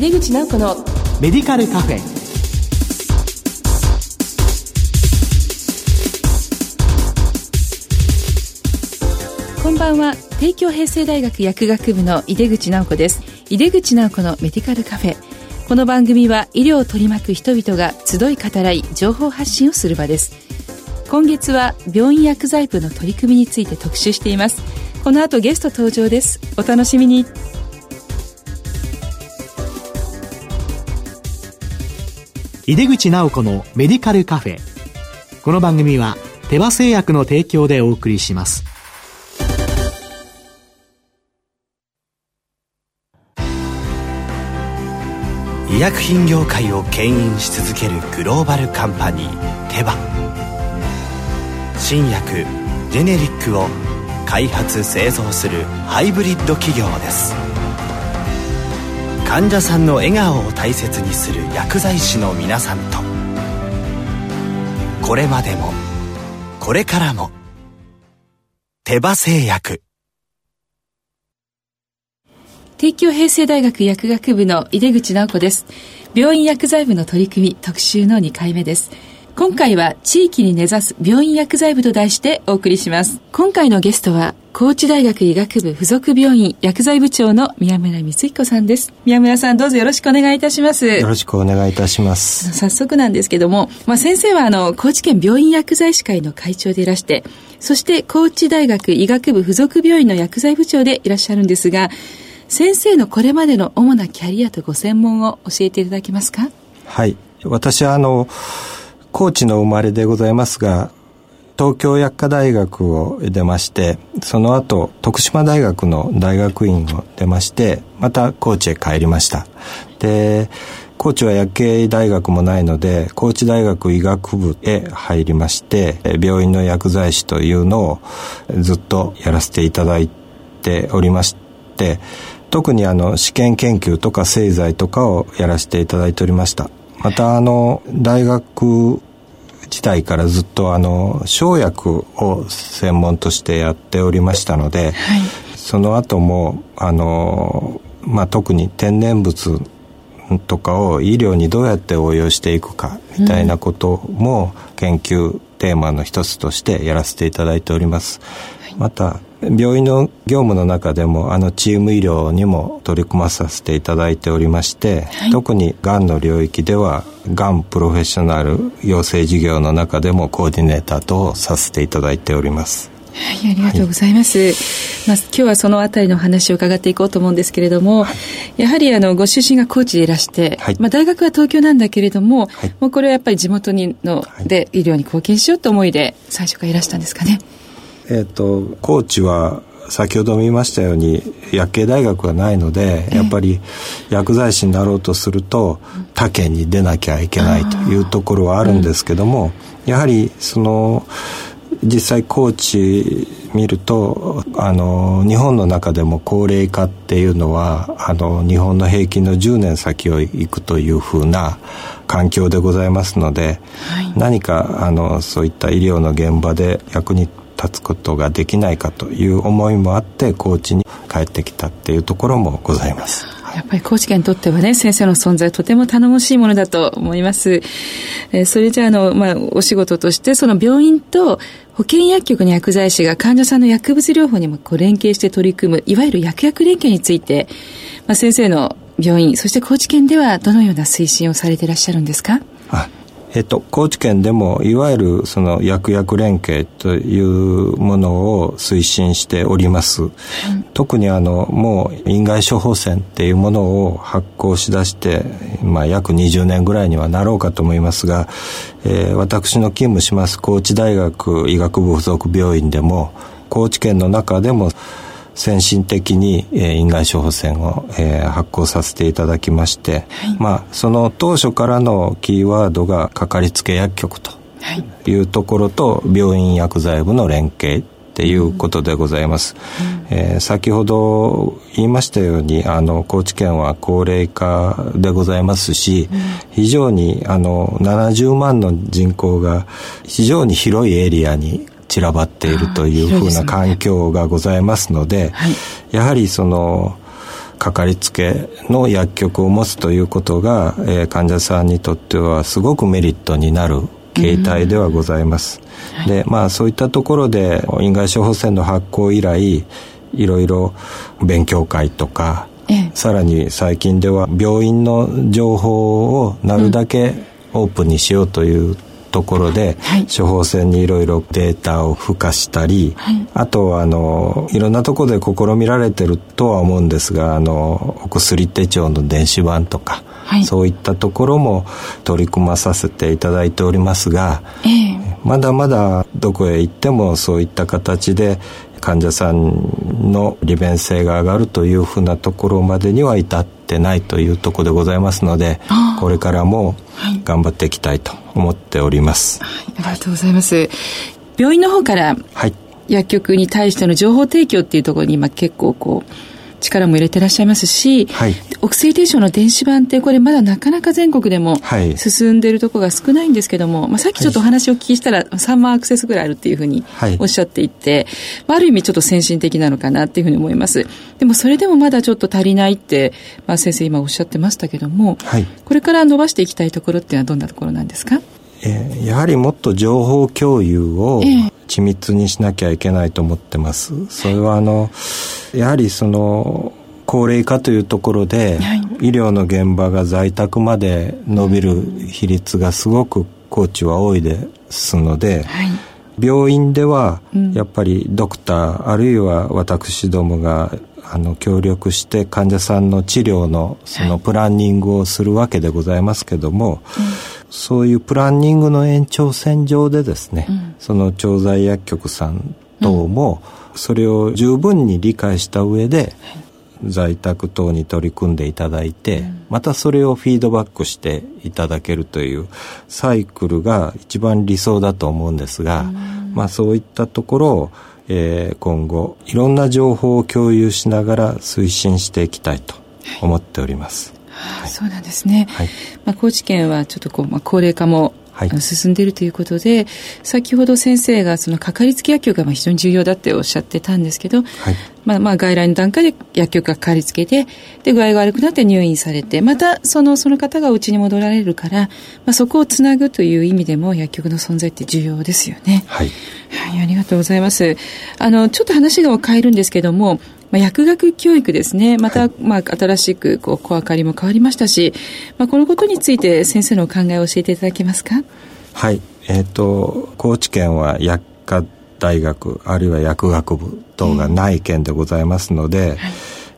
井出口直子のメディカルカフェ。こんばんは。帝京平成大学薬学部の井出口直子です。井出口直子のメディカルカフェ。この番組は医療を取り巻く人々が集い語らい情報発信をする場です。今月は病院薬剤部の取り組みについて特集しています。この後ゲスト登場です。お楽しみに井出口直子のメディカルカフェ。この番組は手羽製薬の提供でお送りします。医薬品業界を牽引し続けるグローバルカンパニーテバ。新薬ジェネリックを開発製造するハイブリッド企業です。患者さんの笑顔を大切にする薬剤師の皆さんと。これまでもこれからも手羽製薬。帝京平成大学薬学部の井出口直子です。病院薬剤部の取り組み特集の2回目です。今回は地域に根ざす病院薬剤部と題してお送りします。今回のゲストは、高知大学医学部附属病院薬剤部長の宮村光彦さんです。宮村さんどうぞよろしくお願いいたします。よろしくお願いいたします。早速なんですけども、まあ、先生はあの、高知県病院薬剤師会の会長でいらして、そして高知大学医学部附属病院の薬剤部長でいらっしゃるんですが、先生のこれまでの主なキャリアとご専門を教えていただけますか？はい。私はあの、高知の生まれでございますが、東京薬科大学を出まして、その後、徳島大学の大学院を出まして、また高知へ帰りました。で、高知は薬系大学もないので、高知大学医学部へ入りまして、病院の薬剤師というのをずっとやらせていただいておりまして、特にあの試験研究とか製剤とかをやらせていただいておりました。またあの大学時代からずっとあの生薬を専門としてやっておりましたので、はい、その後もあの、まあ、特に天然物とかを医療にどうやって応用していくかみたいなことも研究テーマの一つとしてやらせていただいております。また病院の業務の中でもあのチーム医療にも取り組まさせていただいておりまして、はい、特にがんの領域ではがんプロフェッショナル養成事業の中でもコーディネーターとさせていただいております。はい、ありがとうございます。はい、まあ、今日はそのあたりの話を伺っていこうと思うんですけれども、はい、やはりあの、ご出身が高知でいらして、はい、まあ、大学は東京なんだけれども、もうこれはやっぱり地元にの、で医療に貢献しようと思いで、最初からいらしたんですかね。えっ、ー、と高知は先ほど見ましたように薬系大学がないので、やっぱり薬剤師になろうとすると他県に出なきゃいけないというところはあるんですけども、やはりその実際高知見るとあの日本の中でも高齢化っていうのはあの日本の平均の10年先を行くというふうな環境でございますので、はい、何かあのそういった医療の現場で役に立つことができないかという思いもあって高知に帰ってきたっていうところもございます。やっぱり高知県にとってはね、先生の存在とても頼もしいものだと思います。えー、それじゃあ、の、まあ、お仕事として、その病院と保健薬局の薬剤師が患者さんの薬物療法にもこう連携して取り組む、いわゆる薬薬連携について、まあ、先生の病院、そして高知県ではどのような推進をされていらっしゃるんですかえっと、高知県でもいわゆるその薬薬連携というものを推進しております、うん、特にあのもう院外処方箋っていうものを発行しだして、まあ、約20年ぐらいにはなろうかと思いますが、えー、私の勤務します高知大学医学部附属病院でも高知県の中でも先進的に、えー、院外処方箋を、えー、発行させていただきまして、はい、まあその当初からのキーワードがかかりつけ薬局とい。うところと病院薬剤部の連携っていうことでございます、うん、えー、先ほど言いましたようにあの高知県は高齢化でございますし、うん、非常にあの70万の人口が非常に広いエリアに散らばっているというふうな環境がございますので、はい、やはりそのかかりつけの薬局を持つということが、えー、患者さんにとってはすごくメリットになる形態ではございます。で、まあそういったところで、院外処方箋の発行以来、いろいろ勉強会とか、さらに最近では病院の情報をなるだけオープンにしようというところで、はい、処方箋にいろいろデータを付加したり、はい、あとはあのいろんなところで試みられてるとは思うんですがあのお薬手帳の電子版とか、はい、そういったところも取り組まさせていただいておりますが、えー、まだまだどこへ行ってもそういった形で患者さんの利便性が上がるというふうなところまでには至ってないというところでございますのでこれからも頑張っていきたいと思っております、はい、ありがとうございます。病院の方から薬局に対しての情報提供っていうところに今結構こう力も入れてらっしゃいますし、はい、お薬手帳の電子版ってこれまだなかなか全国でも進んでいるところが少ないんですけども、まあ、さっきちょっとお話をお聞きしたら3万アクセスぐらいあるっていうふうにおっしゃっていて、まあ、ある意味ちょっと先進的なのかなっていうふうに思います。でもそれでもまだちょっと足りないって、まあ、先生今おっしゃってましたけども、はい、これから伸ばしていきたいところっていうのはどんなところなんですか？えー、やはりもっと情報共有を緻密にしなきゃいけないと思ってます。それはあの、やはりその、高齢化というところで、はい、医療の現場が在宅まで伸びる比率がすごく高知は多いですので、はい、病院ではやっぱりドクター、うん、あるいは私どもがあの協力して患者さんの治療のそのプランニングをするわけでございますけども、はい、そういうプランニングの延長線上でですね、うん、その調剤薬局さん等もそれを十分に理解した上で、在宅等に取り組んでいただいて、またそれをフィードバックしていただけるというサイクルが一番理想だと思うんですが、まあそういったところを、えー、今後いろんな情報を共有しながら推進していきたいと思っております。はい、そうなんですね。はい、まあ高知県はちょっとこう、まあ、高齢化もはい、進んでいるということで先ほど先生がそのかかりつけ薬局がまあ非常に重要だっておっしゃってたんですけど、はい、まあ、まあ外来の段階で薬局がかかりつけてで具合が悪くなって入院されてまたそのその方がうちに戻られるから、まあ、そこをつなぐという意味でも薬局の存在って重要ですよね。はい、はい、ありがとうございます。あのちょっと話が変えるんですけどもまあ、薬学教育ですね。また、はい、まあ、新しく、こう、小明かりも変わりましたし、まあ、このことについて先生のお考えを教えていただけますか？はい。えっ、ー、と、高知県は薬科大学、あるいは薬学部等がない県でございますので、はい、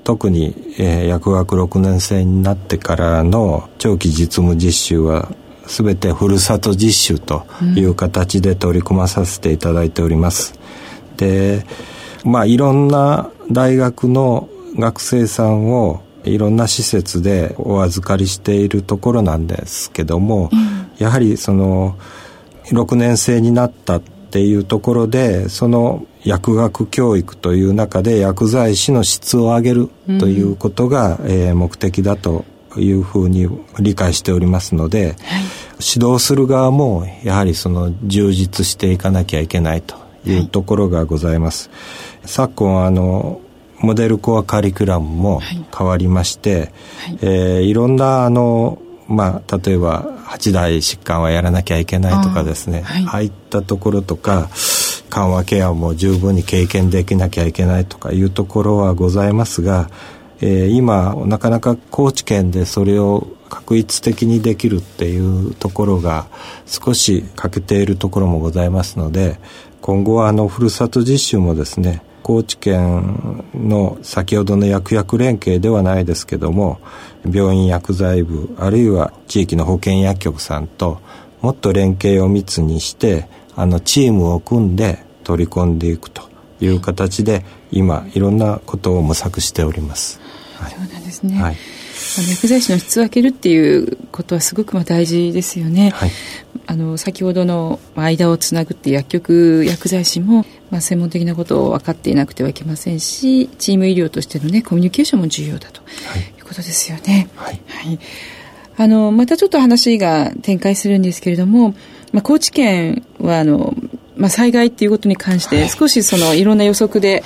特に、えー、薬学6年生になってからの長期実務実習は全てふるさと実習という形で取り組まさせていただいております。うん、で、まあいろんな大学の学生さんをいろんな施設でお預かりしているところなんですけども、うん、やはりその6年生になったっていうところでその薬学教育という中で薬剤師の質を上げるということが、うん、えー、目的だというふうに理解しておりますので、はい、指導する側もやはりその充実していかなきゃいけないというところがございます。はい昨今あのモデルコアカリキュラムも変わりまして、はい。はいえー、いろんなあのまあ、例えば8大疾患はやらなきゃいけないとかですね。あ,、はい、ああいったところとか緩和ケアも十分に経験できなきゃいけないとかいうところはございますが、えー、今なかなか高知県でそれを確一的にできるっていうところが少し欠けているところもございますので今後はあのふるさと実習もですね高知県の先ほどの薬薬連携ではないですけども病院薬剤部あるいは地域の保健薬局さんともっと連携を密にしてあのチームを組んで取り込んでいくという形で今いろんなことを模索しております。はい、そうなんですね、はい薬剤師の質を上げるっていうことはすごくまあ大事ですよね。はい、あの先ほどの間をつなぐって薬局薬剤師も、まあ、専門的なことを分かっていなくてはいけませんしチーム医療としての、ね、コミュニケーションも重要だとい。うことですよね。はい、はい、あのまたちょっと話が展開するんですけれども、まあ、高知県はあの、まあ、災害っていうことに関して少しそのいろんな予測で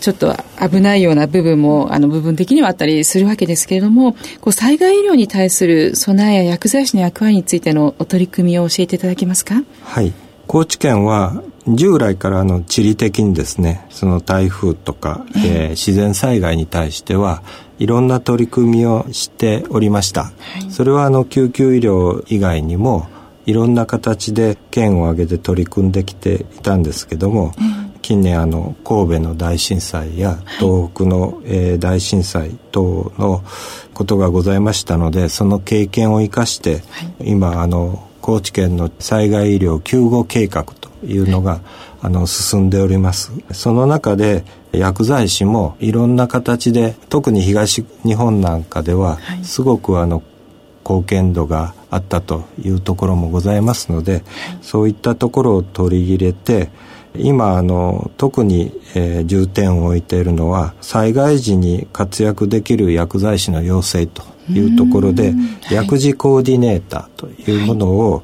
ちょっと危ないような部分も、あの部分的にはあったりするわけですけれども、こう災害医療に対する備えや薬剤師の役割についてのお取り組みを教えていただけますか？はい。高知県は従来からの地理的にですね、その台風とか、えー、自然災害に対してはいろんな取り組みをしておりました。はい、それはあの救急医療以外にもいろんな形で県を挙げて取り組んできていたんですけども、近年あの神戸の大震災や東北の、えー、大震災等のことがございましたのでその経験を生かして、今あの高知県の災害医療救護計画というのが、あの進んでおります。その中で薬剤師もいろんな形で特に東日本なんかではすごくあの貢献度があったというところもございますので、そういったところを取り入れて今あの特に、えー、重点を置いているのは災害時に活躍できる薬剤師の養成というところで、薬事コーディネーターというものを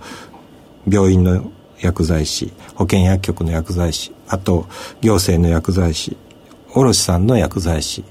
病院の薬剤師保健薬局の薬剤師あと行政の薬剤師卸さんの薬剤師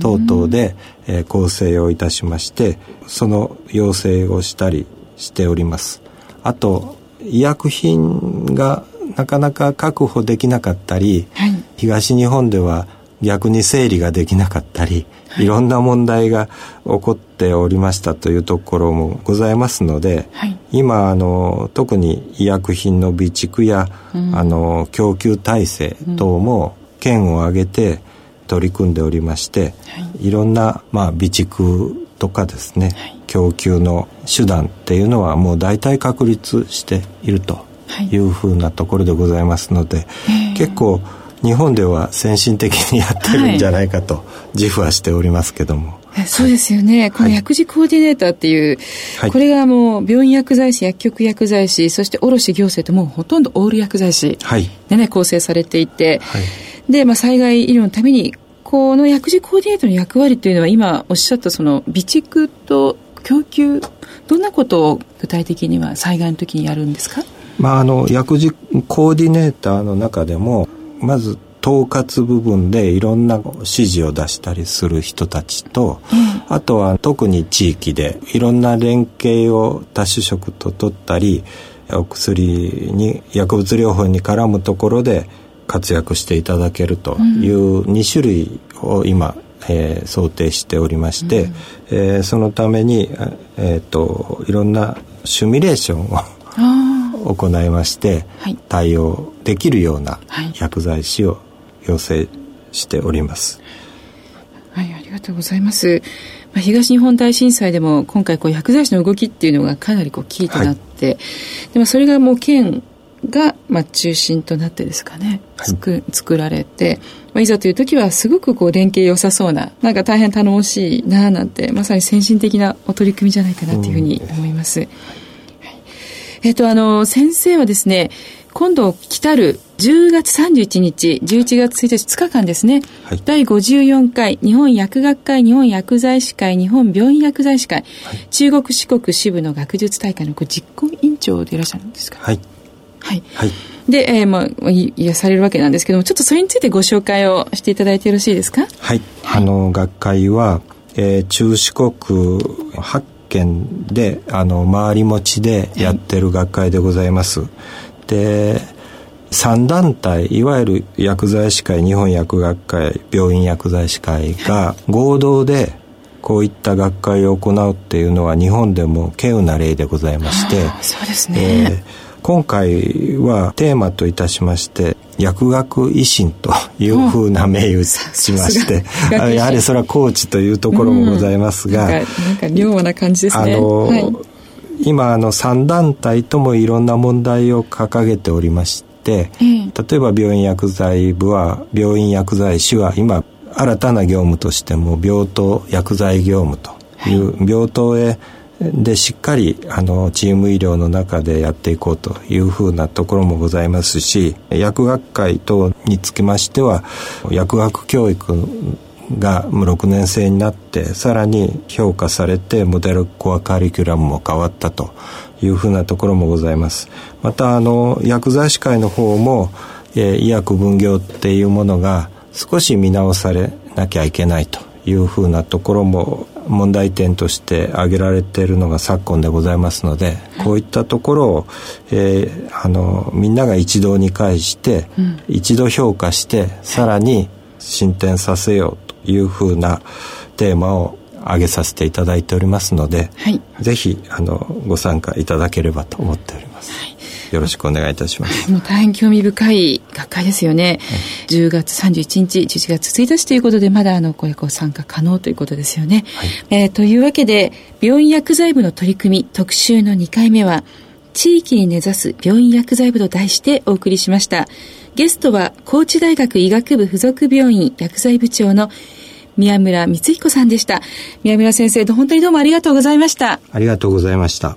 等々で、えー、構成をいたしましてその要請をしたりしております。あと医薬品がなかなか確保できなかったり、はい、東日本では逆に整理ができなかったり、はい、いろんな問題が起こっておりましたというところもございますので、はい、今あの特に医薬品の備蓄や、うん、あの供給体制等も県を挙げて取り組んでおりまして、はい、いろんな、まあ、備蓄とかですね、供給の手段っていうのはもう大体確立しているとい。うふうなところでございますので、結構日本では先進的にやってるんじゃないかと自負はしておりますけども。そうですよね。この薬事コーディネーターっていう、はい、これがもう病院薬剤師、薬局薬剤師、そして卸行政ともうほとんどオール薬剤師でね、構成されていて、はい、で、まあ、災害医療のために、この薬事コーディネーターの役割というのは今おっしゃったその備蓄と供給、どんなことを具体的には災害の時にやるんですか？まあ、あの薬事コーディネーターの中でもまず統括部分でいろんな指示を出したりする人たちと、うん、あとは特に地域でいろんな連携を多種食と取ったりお薬に薬物療法に絡むところで活躍していただけるという2種類を今、えー、想定しておりまして、うん、えー、そのために、えーと、いろんなシミュレーションを行いまして、対応できるような薬剤師を要請しております。はい、ありがとうございます。まあ、東日本大震災でも今回こう薬剤師の動きっていうのがかなりこうキーとなって、はい、でもそれがもう県がまあ中心となってですかね、つく作られて、まあ、いざという時はすごくこう連携良さそうな、なんか大変頼もしいななんて、まさに先進的なお取り組みじゃないかなというふうに思います。うん、はい、えっ、と、あの、先生はですね、今度来たる10月31日、11月1日2日間ですね、はい、第54回日本薬学会、日本薬剤師会、日本病院薬剤師会、はい、中国四国支部の学術大会の実行委員長でいらっしゃるんですか？はい。はい。はい、で、えー、まあ、いやされるわけなんですけども、ちょっとそれについてご紹介をしていただいてよろしいですか？はい。あの、学会は、えー、中四国8県で、あの、回り持ちでやってる学会でございます。で3団体いわゆる薬剤師会日本薬学会病院薬剤師会が合同でこういった学会を行うっていうのは日本でも稀有な例でございましてそうですね、えー、今回はテーマといたしまして薬学維新というふうな名誉しまして、やはりそれは高知というところもございますが、うん、なんか妙な感じですね。あの、はい。今あの3団体ともいろんな問題を掲げておりまして、例えば病院薬剤部は病院薬剤師は今新たな業務としても病棟薬剤業務という、病棟へでしっかりあのチーム医療の中でやっていこうというふうなところもございますし薬学会等につきましては薬学教育が6年生になってさらに評価されてモデルコアカリキュラムも変わったというふうなところもございます。またあの薬剤師会の方も、えー、医薬分業っていうものが少し見直されなきゃいけないというふうなところも問題点として挙げられているのが昨今でございますので、はい、こういったところを、えー、あのみんなが一堂に会して、うん、一度評価してさらに進展させようというふうなテーマを挙げさせていただいておりますので、はい、ぜひあのご参加いただければと思っております。はいよろしくお願いいたします。もう大変興味深い学会ですよね。はい、10月31日、11月1日ということで、まだあの、これご参加可能ということですよね。はい、えー、というわけで、病院薬剤部の取り組み特集の2回目は、地域に根ざす病院薬剤部と題してお送りしました。ゲストは、高知大学医学部附属病院薬剤部長の宮村光彦さんでした。宮村先生、本当にどうもありがとうございました。ありがとうございました。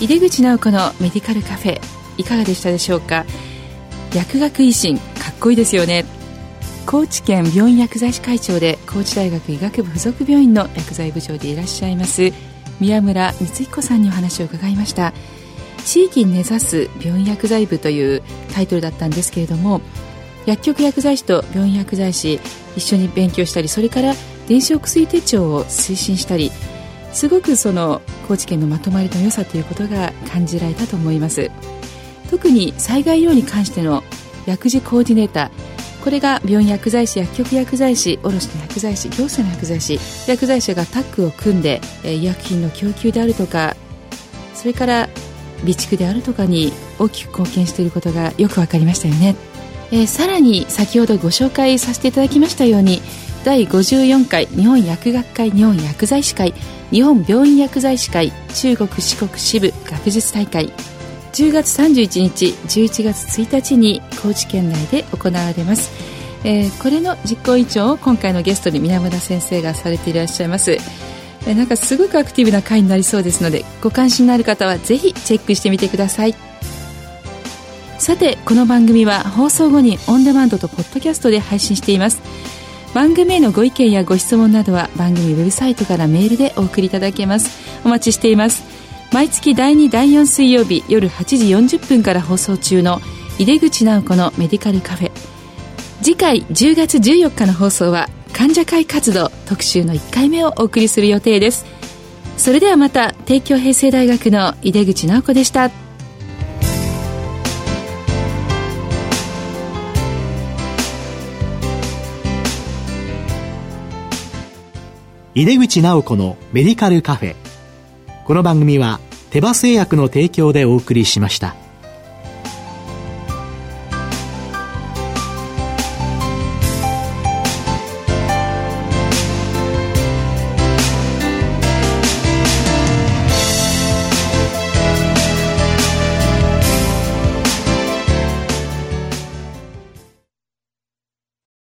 井出口直子のメディカルカフェいかがでしたでしょうか？薬学維新かっこいいですよね。高知県病院薬剤師会長で高知大学医学部附属病院の薬剤部長でいらっしゃいます宮村光彦さんにお話を伺いました。地域に根ざす病院薬剤部というタイトルだったんですけれども薬局薬剤師と病院薬剤師一緒に勉強したりそれから電子お薬手帳を推進したりすごくその高知県のまとまりの良さということが感じられたと思います。特に災害医療に関しての薬事コーディネーターこれが病院薬剤師薬局薬剤師卸の薬剤師行政の薬剤師薬剤師がタッグを組んで医薬品の供給であるとかそれから備蓄であるとかに大きく貢献していることがよく分かりましたよね、えー、さらに先ほどご紹介させていただきましたように第54回日本薬学会日本薬剤師会日本病院薬剤師会中国四国支部学術大会。10月31日11月1日に高知県内で行われます、えー、これの実行委員長を今回のゲストに皆村先生がされていらっしゃいます、えー、なんかすごくアクティブな会になりそうですのでご関心のある方はぜひチェックしてみてください。さてこの番組は放送後にオンデマンドとポッドキャストで配信しています。番組へのご意見やご質問などは番組ウェブサイトからメールでお送りいただけます。お待ちしています。毎月第2第4水曜日夜8時40分から放送中の井出口直子のメディカルカフェ。次回10月14日の放送は患者会活動特集の1回目をお送りする予定です。それではまた帝京平成大学の井出口直子でした。井出口直子のメディカルカフェ。この番組は手羽製薬の提供でお送りしました。